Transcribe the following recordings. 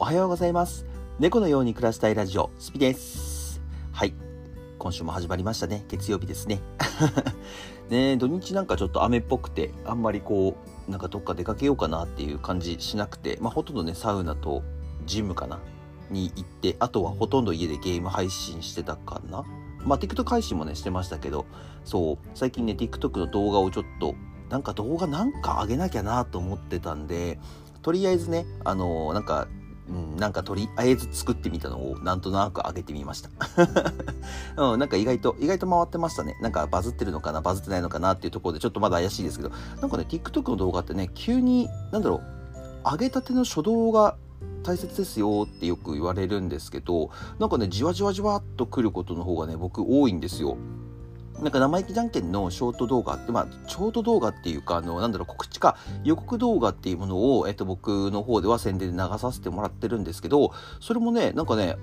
おはようございます。猫のように暮らしたいラジオ、スピです。はい。今週も始まりましたね。月曜日ですね。ね土日なんかちょっと雨っぽくて、あんまりこう、なんかどっか出かけようかなっていう感じしなくて、まあほとんどね、サウナとジムかなに行って、あとはほとんど家でゲーム配信してたかなまあ TikTok 配信もね、してましたけど、そう、最近ね、TikTok の動画をちょっと、なんか動画なんか上げなきゃなと思ってたんで、とりあえずね、あのー、なんかうん、なんかとりあえず作ってみたのをなんとなく上げてみました。うん、なんか意外と、意外と回ってましたね。なんかバズってるのかな、バズってないのかなっていうところでちょっとまだ怪しいですけど、なんかね、TikTok の動画ってね、急に、なんだろう、上げたての初動が大切ですよってよく言われるんですけど、なんかね、じわじわじわっと来ることの方がね、僕多いんですよ。なんか生意気じゃんけんのショート動画って、まあ、ショート動画っていうか、あの、なんだろう、告知か、予告動画っていうものを、えっと、僕の方では宣伝で流させてもらってるんですけど、それもね、なんかね、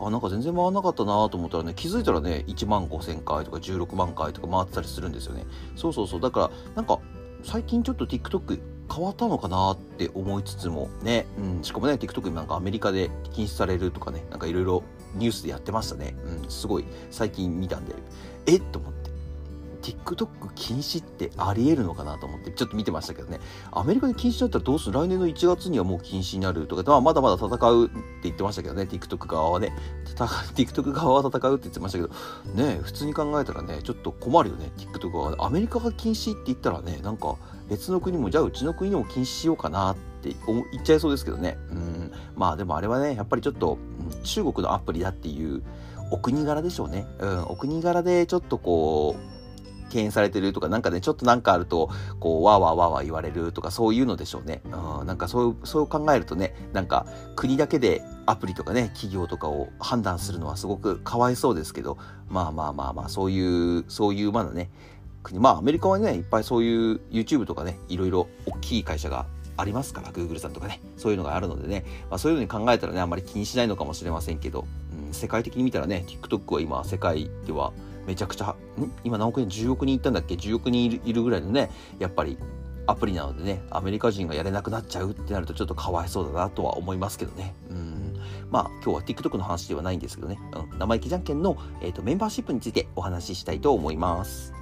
あ、なんか全然回らなかったなと思ったらね、気づいたらね、1万5千回とか16万回とか回ってたりするんですよね。そうそうそう。だから、なんか、最近ちょっと TikTok 変わったのかなって思いつつもね、うん、しかもね、TikTok なんかアメリカで禁止されるとかね、なんかいろいろニュースでやってましたね。うん、すごい最近見たんで、えっと思って。TikTok 禁止ってありえるのかなと思ってちょっと見てましたけどね。アメリカで禁止だったらどうする？来年の1月にはもう禁止になるとか、まあ、まだまだ戦うって言ってましたけどね TikTok 側はね。TikTok 側は戦うって言ってましたけど。ね普通に考えたらねちょっと困るよね TikTok 側アメリカが禁止って言ったらねなんか別の国もじゃあうちの国でも禁止しようかなって言っちゃいそうですけどね。うん。まあでもあれはねやっぱりちょっと中国のアプリだっていうお国柄でしょうね。うん、お国柄でちょっとこう、敬遠されてるとか、なんかね、ちょっとなんかあると、こう、わーわーわーわー言われるとか、そういうのでしょうね。うん、なんかそう、そう考えるとね、なんか国だけでアプリとかね、企業とかを判断するのはすごくかわいそうですけど、まあまあまあまあ、そういう、そういうまだね、国、まあアメリカはね、いっぱいそういう YouTube とかね、いろいろ大きい会社がありますから、Google さんとかね、そういうのがあるのでね、まあそういうのに考えたらね、あんまり気にしないのかもしれませんけど、うん、世界的に見たらね、TikTok は今、世界では、めちゃくちゃ、ん？今何億人 ?10 億人いったんだっけ ?10 億人いるぐらいのね、やっぱりアプリなのでね、アメリカ人がやれなくなっちゃうってなるとちょっとかわいそうだなとは思いますけどね。うん。まあ今日は TikTok の話ではないんですけどね、うん、生意気じゃんけんの、えーとメンバーシップについてお話ししたいと思います。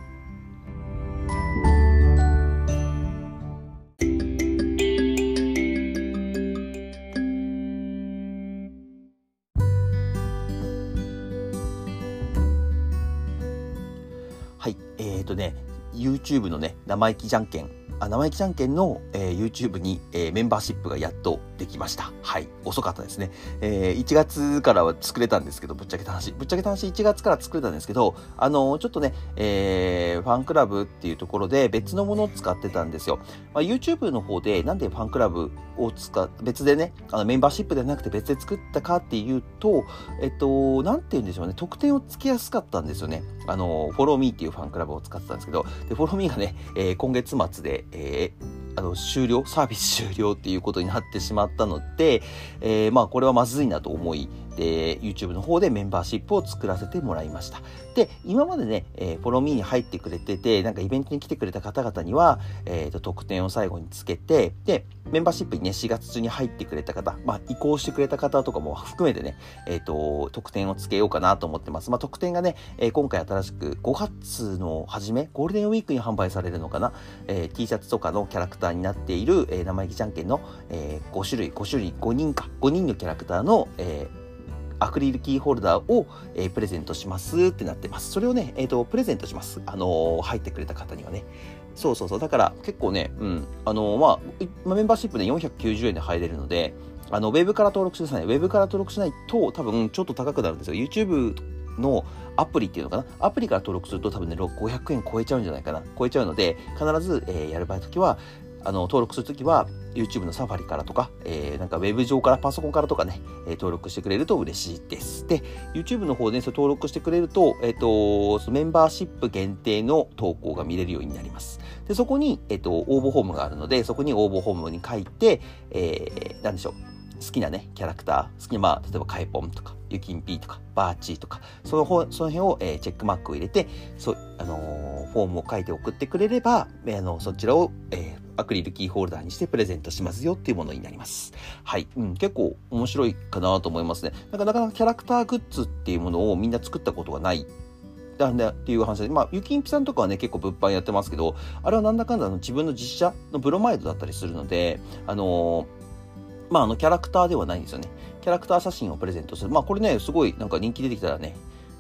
はい。えっ、ー、とね、YouTube のね、生意気じゃんけんあ生意気じゃんけんの、えー、YouTube に、えー、メンバーシップがやっとできました。はい。遅かったですね。えー、1月からは作れたんですけど、ぶっちゃけた話。ぶっちゃけた話1月から作れたんですけど、あのー、ちょっとね、えー、ファンクラブっていうところで別のものを使ってたんですよ。まあ、YouTube の方でなんでファンクラブを使っ、別でね、あのメンバーシップではなくて別で作ったかっていうと、えっと、なんて言うんでしょうね、特典をつけやすかったんですよね。あの、フォローミーっていうファンクラブを使ってたんですけど、で、フォローミーがね、えー、今月末で、えー、あの終了？サービス終了っていうことになってしまったので、えー、まあこれはまずいなと思いで YouTube の方でメンバーシップを作らせてもらいました。で今までね、えー、フォローミーに入ってくれててなんかイベントに来てくれた方々には、えーと、特典を最後につけてでメンバーシップにね4月中に入ってくれた方、まあ、移行してくれた方とかも 含めてね、えーと、特典をつけようかなと思ってます、まあ、特典がね、えー、今回新しく5月の初めゴールデンウィークに販売されるのかな、えー、T シャツとかのキャラクターになっている、えー、生意気じゃんけんの、えー、5種類5種類5人か5人のキャラクターの、えーアクリルキーホルダーを、えー、プレゼントしますってなってます。それをね、えっ、ー、と、プレゼントします。あのー、入ってくれた方にはね。そうそうそう。だから結構ね、うん、あのまあ、メンバーシップで490円で入れるので、あの、ウェブから登録してくださいね。ウェブから登録しないと多分ちょっと高くなるんですよ。YouTube のアプリっていうのかな？アプリから登録すると多分ね、500円超えちゃうんじゃないかな。超えちゃうので、必ず、えー、やる場合時は、あの、登録するときは、YouTube のサファリからとか、えー、なんかウェブ上からパソコンからとかね、えー、登録してくれると嬉しいです。で、YouTube の方で、ね、それ登録してくれると、えっ、ー、と、そのメンバーシップ限定の投稿が見れるようになります。で、そこに、えっ、と、応募フォームがあるので、そこに応募フォームに書いて、えー、なんでしょう。好きなね、キャラクター、好きな、まあ、例えばカエポンとか、ユキンピーとか、バーチーとか、その方、その辺を、えー、チェックマークを入れて、そう、あのー、フォームを書いて送ってくれれば、えー、あの、そちらを、えー、アクリルキーホルダーにしてプレゼントしますよっていうものになります。はい。うん、結構面白いかなと思いますね。なんかなかなかキャラクターグッズっていうものをみんな作ったことがないなんだっていう話で、まあ、ゆきんぴさんとかはね、結構物販やってますけど、あれはなんだかんだの自分の実写のブロマイドだったりするので、あのー、まあ、あの、キャラクターではないんですよね。キャラクター写真をプレゼントする。まあ、これね、すごいなんか人気出てきたらね、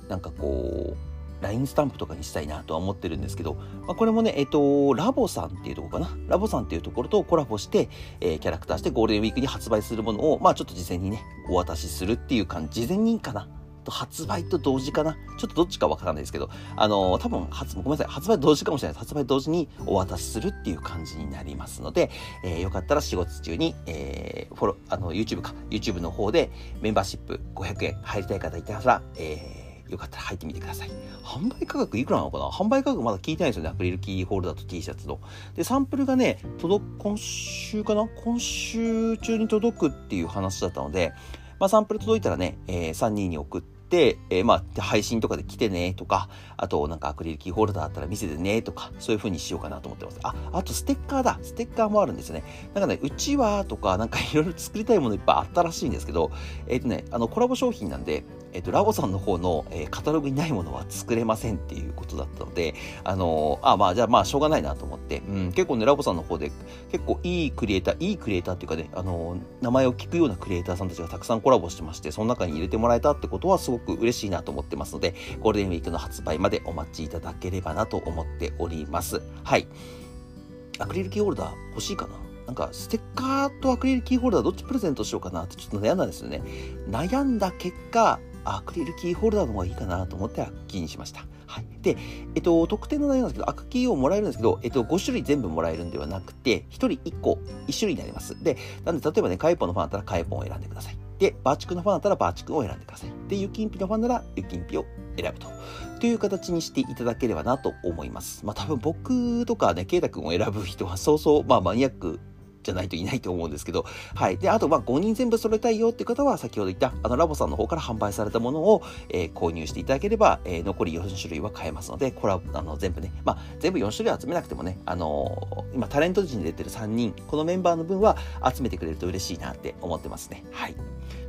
なんかこう、LINE スタンプとかにしたいなとは思ってるんですけど、まあ、これもね、えっ、と、ラボさんっていうところかな。ラボさんっていうところとコラボして、えー、キャラクターしてゴールデンウィークに発売するものを、まあちょっと事前にね、お渡しするっていう感じ、事前にかな。と発売と同時かなちょっとどっちかわからないですけど、あのー、多分発、ごめんなさい、発売同時かもしれない。発売同時にお渡しするっていう感じになりますので、えー、よかったら4月中に、えー、フォロー、あの、YouTube か、YouTube の方でメンバーシップ500円入りたい方いたら、えー、よかったら入ってみてください。販売価格いくらなのかな？販売価格まだ聞いてないですよね。アクリルキーホルダーと T シャツの。で、サンプルがね、届く、今週かな？今週中に届くっていう話だったので、まあ、サンプル届いたらね、えー、3人に送って、えー、まあ、配信とかで来てねとか、あと、なんかアクリルキーホルダーあったら見せてねとか、そういう風にしようかなと思ってます。あ、あとステッカーだ。ステッカーもあるんですよね。なんかね、うちわとか、なんかいろいろ作りたいものいっぱいあったらしいんですけど、えっ、ー、とね、あの、コラボ商品なんで、えっと、ラボさんの方の、えー、カタログにないものは作れませんっていうことだったので、あのー、あ、まあ、じゃあまあ、しょうがないなと思って、うん、結構ね、ラボさんの方で、結構いいクリエイター、いいクリエイターっていうかね、あの、名前を聞くようなクリエイターさんたちがたくさんコラボしてまして、その中に入れてもらえたってことはすごく嬉しいなと思ってますので、ゴールデンウィークの発売までお待ちいただければなと思っております。はい。アクリルキーホルダー欲しいかな？なんかステッカーとアクリルキーホルダーどっちプレゼントしようかなってちょっと悩んだんですよね。悩んだ結果、アクリルキーホルダーの方がいいかなと思ってアクキーにしました。はい。で、えっと、特典の内容なんですけど、アクキーをもらえるんですけど、えっと、5種類全部もらえるんではなくて、1人1個、1種類になります。で、なんで、例えばね、カイポンのファンだったらカイポンを選んでください。で、バーチクのファンだったらバーチクを選んでください。で、ユキンピのファンならユキンピを選ぶと。という形にしていただければなと思います。まあ多分僕とかね、ケイタ君を選ぶ人はそうそう、まあマニアックじゃないといないと思うんですけど、はい。で、あと、まあ、5人全部揃えたいよって方は、先ほど言った、あの、ラボさんの方から販売されたものを、えー、購入していただければ、えー、残り4種類は買えますので、これは、あの、全部ね、まあ、全部4種類集めなくてもね、あのー、今、タレント陣に出てる3人、このメンバーの分は集めてくれると嬉しいなって思ってますね。はい。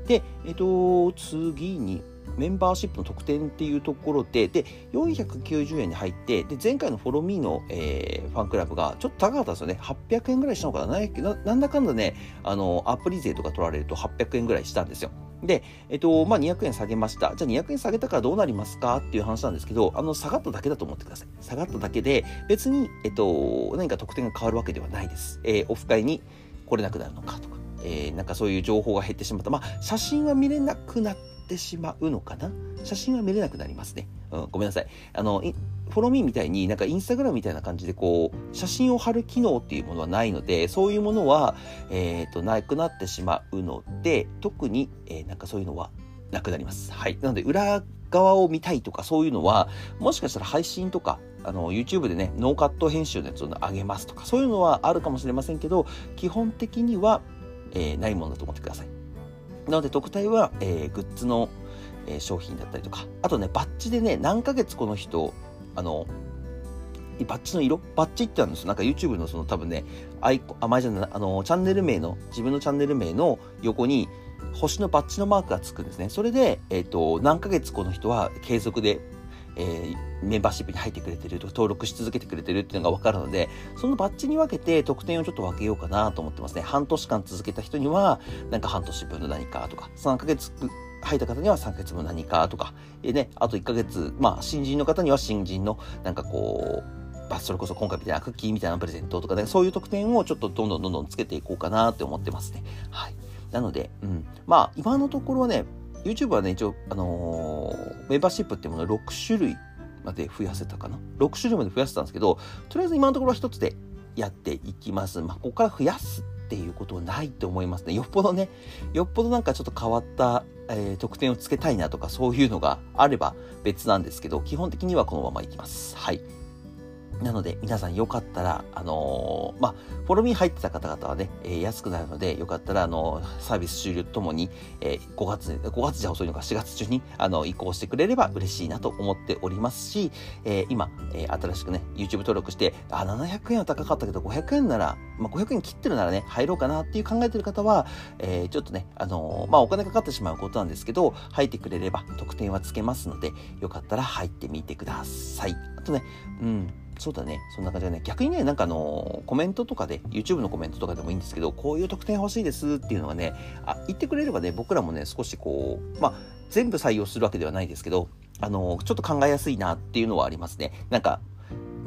で、えっ、と、次に、メンバーシップの特典っていうところで、で、490円に入って、で、前回のフォローミーの、えー、ファンクラブがちょっと高かったんですよね。800円ぐらいしたのかな？ななんだかんだね、あの、アプリ税とか取られると800円ぐらいしたんですよ。で、えっと、まあ、200円下げました。じゃあ200円下げたからどうなりますかっていう話なんですけど、あの、下がっただけだと思ってください。下がっただけで、別に、えっと、何か特典が変わるわけではないです。えー、オフ会に来れなくなるのかとか、えー、なんかそういう情報が減ってしまった。まあ、写真は見れなくなってしまうのかな？写真は見れなくなりますね。うん、ごめんなさい。あの、フォローミーみたいになんかインスタグラムみたいな感じでこう、写真を貼る機能っていうものはないので、そういうものは、えっ、ー、と、なくなってしまうので、特に、えー、なんかそういうのはなくなります。はい。なので、裏側を見たいとかそういうのは、もしかしたら配信とか、あの、YouTube でね、ノーカット編集のやつを上げますとか、そういうのはあるかもしれませんけど、基本的には、えー、ないものだと思ってください。なので特待は、えー、グッズの、えー、商品だったりとか、あとね、バッジでね、何ヶ月この人、あの、バッジの色バッジってあるんですよ。なんか YouTube のその多分ね、アイコン、あ、前じゃない、あの、チャンネル名の、自分のチャンネル名の横に、星のバッジのマークがつくんですね。それで、えっ、ー、と、何ヶ月この人は継続でえー、メンバーシップに入ってくれてると登録し続けてくれてるっていうのが分かるので、そのバッジに分けて特典をちょっと分けようかなと思ってますね。半年間続けた人には、なんか半年分の何かとか、3ヶ月入った方には3ヶ月分何かとか、えね、あと1ヶ月、まあ、新人の方には新人の、なんかこう、それこそ今回みたいなクッキーみたいなプレゼントとかね、そういう特典をちょっとどんどんどんどんつけていこうかなって思ってますね。はい。なので、うん。まあ、今のところね、YouTube はね、一応、あのー、メンバーシップっていうものを6種類まで増やせたかな？6種類まで増やせたんですけど、とりあえず今のところは1つでやっていきます。まあ、ここから増やすっていうことはないと思いますね。よっぽどね、よっぽどなんかちょっと変わった、えー、特典をつけたいなとかそういうのがあれば別なんですけど、基本的にはこのままいきます。はい。なので、皆さんよかったら、あのー、まあ、フォロミー入ってた方々はね、えー、安くなるので、よかったら、あのー、サービス終了ともに、えー、5月、5月じゃ遅いのか、4月中に、あの、移行してくれれば嬉しいなと思っておりますし、えー、今、えー、新しくね、YouTube 登録して、あ、700円は高かったけど、500円なら、まあ、500円切ってるならね、入ろうかなっていう考えてる方は、えー、ちょっとね、あの、まあ、お金かかってしまうことなんですけど、入ってくれれば得点はつけますので、よかったら入ってみてください。あとね、うん、そうだね。そんな感じでね。逆にね、なんかあの、コメントとかで、YouTube のコメントとかでもいいんですけど、こういう特典欲しいですっていうのがね、あ、言ってくれればね、僕らもね、少しこう、まあ、全部採用するわけではないですけど、あの、ちょっと考えやすいなっていうのはありますね。なんか、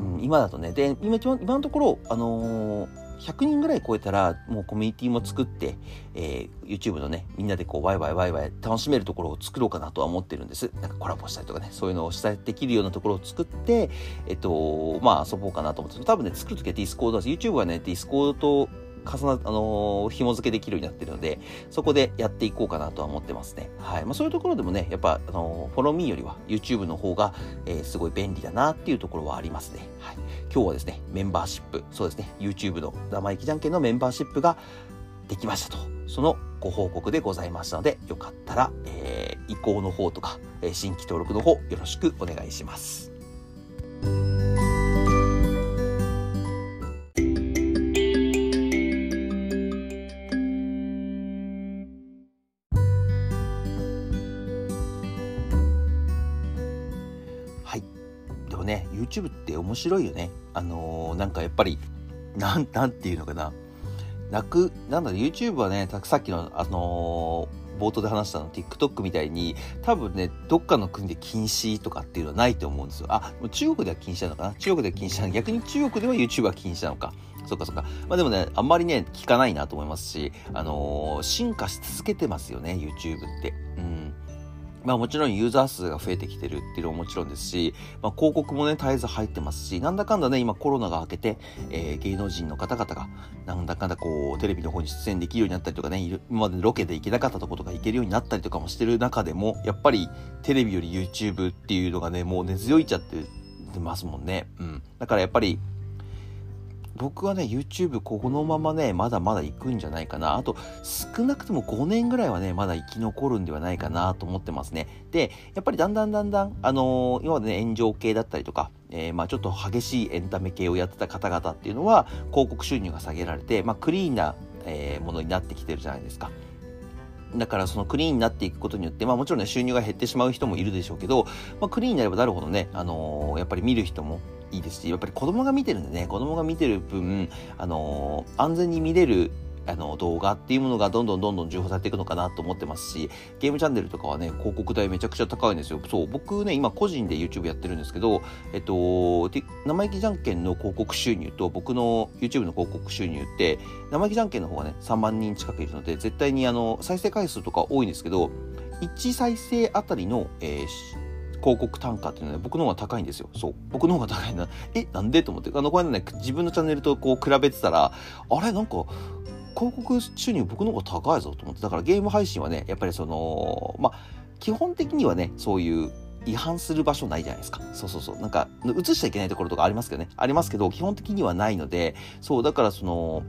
うん、今だとね、で、今、今のところ、あのー100人ぐらい超えたら、もうコミュニティも作って、えー、YouTube のね、みんなでこう、ワイワイワイワイ楽しめるところを作ろうかなとは思ってるんです。なんかコラボしたりとかね、そういうのをしたできるようなところを作って、えっと、まあ遊ぼうかなと思って、多分ね、作るときは Discord だし、YouTube はね、Discord と重な、あのー、紐付けできるようになってるので、そこでやっていこうかなとは思ってますね。はい。まあそういうところでもね、やっぱ、あのー、フォローミーよりは YouTube の方が、えー、すごい便利だなっていうところはありますね。はい。今日はですね、メンバーシップ、そうですね、YouTube の生意気じゃんけんのメンバーシップができましたと。そのご報告でございましたので、よかったら、えー、移行の方とか、え新規登録の方、よろしくお願いします。YouTube って面白いよね。あのー、なんかやっぱり、なん、なんていうのかな。泣く、なんだろ、YouTube はね、さっきの、あのー、冒頭で話したの TikTok みたいに多分ねどっかの国で禁止とかっていうのはないと思うんですよ。あ中国では禁止なのかな？中国では禁止なの逆に中国では YouTube は禁止なのか？そっかそっか。まあでもねあんまりね聞かないなと思いますしあのー、進化し続けてますよね YouTube って。うん。まあもちろんユーザー数が増えてきてるっていうのももちろんですし、まあ広告もね、絶えず入ってますし、なんだかんだね、今コロナが明けて、えー、芸能人の方々が、なんだかんだこう、テレビの方に出演できるようになったりとかね、今までロケで行けなかったとことか行けるようになったりとかもしてる中でも、やっぱりテレビより YouTube っていうのがね、もう根強いちゃってますもんね。うん。だからやっぱり、僕はね、YouTube このままね、まだまだ行くんじゃないかな。あと、少なくとも5年ぐらいはね、まだ生き残るんではないかなと思ってますね。で、やっぱりだんだんだんだん、あのー、今までね、炎上系だったりとか、えー、まあちょっと激しいエンタメ系をやってた方々っていうのは、広告収入が下げられて、まあクリーンな、えー、ものになってきてるじゃないですか。だからそのクリーンになっていくことによって、まあもちろんね、収入が減ってしまう人もいるでしょうけど、まあクリーンになればなるほどね、あのー、やっぱり見る人もいいですし、やっぱり子供が見てるんでね、子供が見てる分、あのー、安全に見れるあの動画っていうものがどんどんどんどん重宝されていくのかなと思ってますし、ゲームチャンネルとかはね、広告代めちゃくちゃ高いんですよ。そう、僕ね、今個人で YouTube やってるんですけど、えっと、生意気じゃんけんの広告収入と僕の YouTube の広告収入って、生意気じゃんけんの方がね、3万人近くいるので、絶対にあの、再生回数とか多いんですけど、1再生あたりの、えー広告単価っていうのは、ね、僕の方が高いんですよ。そう。僕の方が高いな。え、なんで？と思って。あの、これね、自分のチャンネルとこう比べてたら、あれ？なんか、広告収入僕の方が高いぞと思って。だからゲーム配信はね、やっぱりその、まあ、基本的にはね、そういう違反する場所ないじゃないですか。そうそうそう。なんか、映しちゃいけないところとかありますけどね。ありますけど、基本的にはないので、そう、だからその、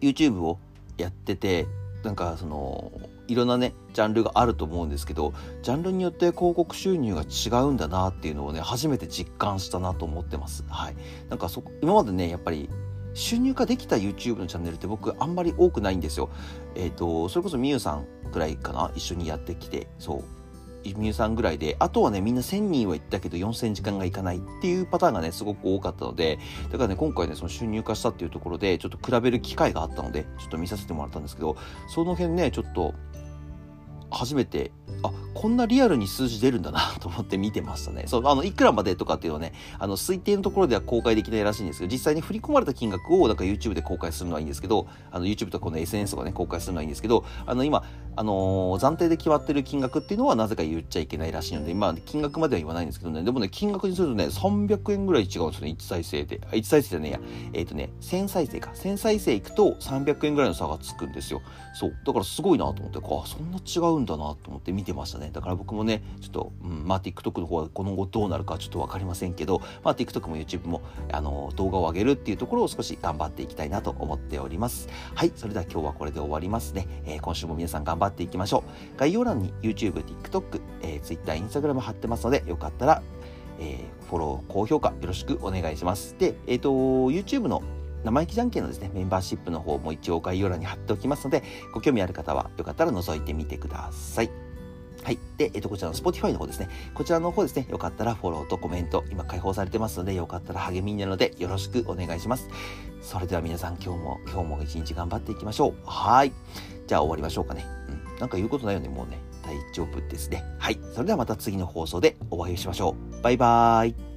YouTube をやってて、なんかその、いろんなね、ジャンルがあると思うんですけど、ジャンルによって広告収入が違うんだなっていうのをね、初めて実感したなと思ってます。はい。なんかそ、今までね、やっぱり、収入化できた YouTube のチャンネルって僕あんまり多くないんですよ。えっ、ー、と、それこそみゆさんくらいかな一緒にやってきて、そう。みゆさんぐらいで、あとはね、みんな1000人は行ったけど4000時間がいかないっていうパターンがね、すごく多かったので、だからね、今回ね、その収入化したっていうところで、ちょっと比べる機会があったので、ちょっと見させてもらったんですけど、その辺ね、ちょっと、初めて、あ、こんなリアルに数字出るんだなと思って見てましたね。そう、あの、いくらまでとかっていうのはね、あの、推定のところでは公開できないらしいんですけど、実際に振り込まれた金額を、なんか YouTube で公開するのはいいんですけど、あの、YouTube とかこの SNS とかね、公開するのはいいんですけど、あの、今、あのー、暫定で決まってる金額っていうのはなぜか言っちゃいけないらしいので、まあ、金額までは言わないんですけどね、でもね、金額にするとね、300円ぐらい違うんですよね、1再生で。あ、1再生じゃねえや。えっ、ー、とね、1000再生か。1000再生いくと300円ぐらいの差がつくんですよ。そう。だからすごいなと思って、あ、そんな違うんんだなと思って見てましたね。だから僕もね、ちょっと、うん、まあ TikTok の方は今後どうなるかちょっとわかりませんけど、まあ TikTok も YouTube も、あの、動画を上げるっていうところを少し頑張っていきたいなと思っております。はい、それでは今日はこれで終わりますね。えー、今週も皆さん頑張っていきましょう。概要欄に YouTube、TikTok、えー、Twitter、Instagram 貼ってますので、よかったら、えー、フォロー、高評価よろしくお願いします。で、えっ、ー、と、YouTube の生意気じゃんけんのですね、メンバーシップの方も一応概要欄に貼っておきますので、ご興味ある方はよかったら覗いてみてください。はい。で、えっと、こちらの Spotify の方ですね。こちらの方ですね、よかったらフォローとコメント、今開放されてますので、よかったら励みになるので、よろしくお願いします。それでは皆さん、今日も、今日も一日頑張っていきましょう。はい。じゃあ終わりましょうかね。うん。なんか言うことないよね、もうね。大丈夫ですね。はい。それではまた次の放送でお会いしましょう。バイバーイ。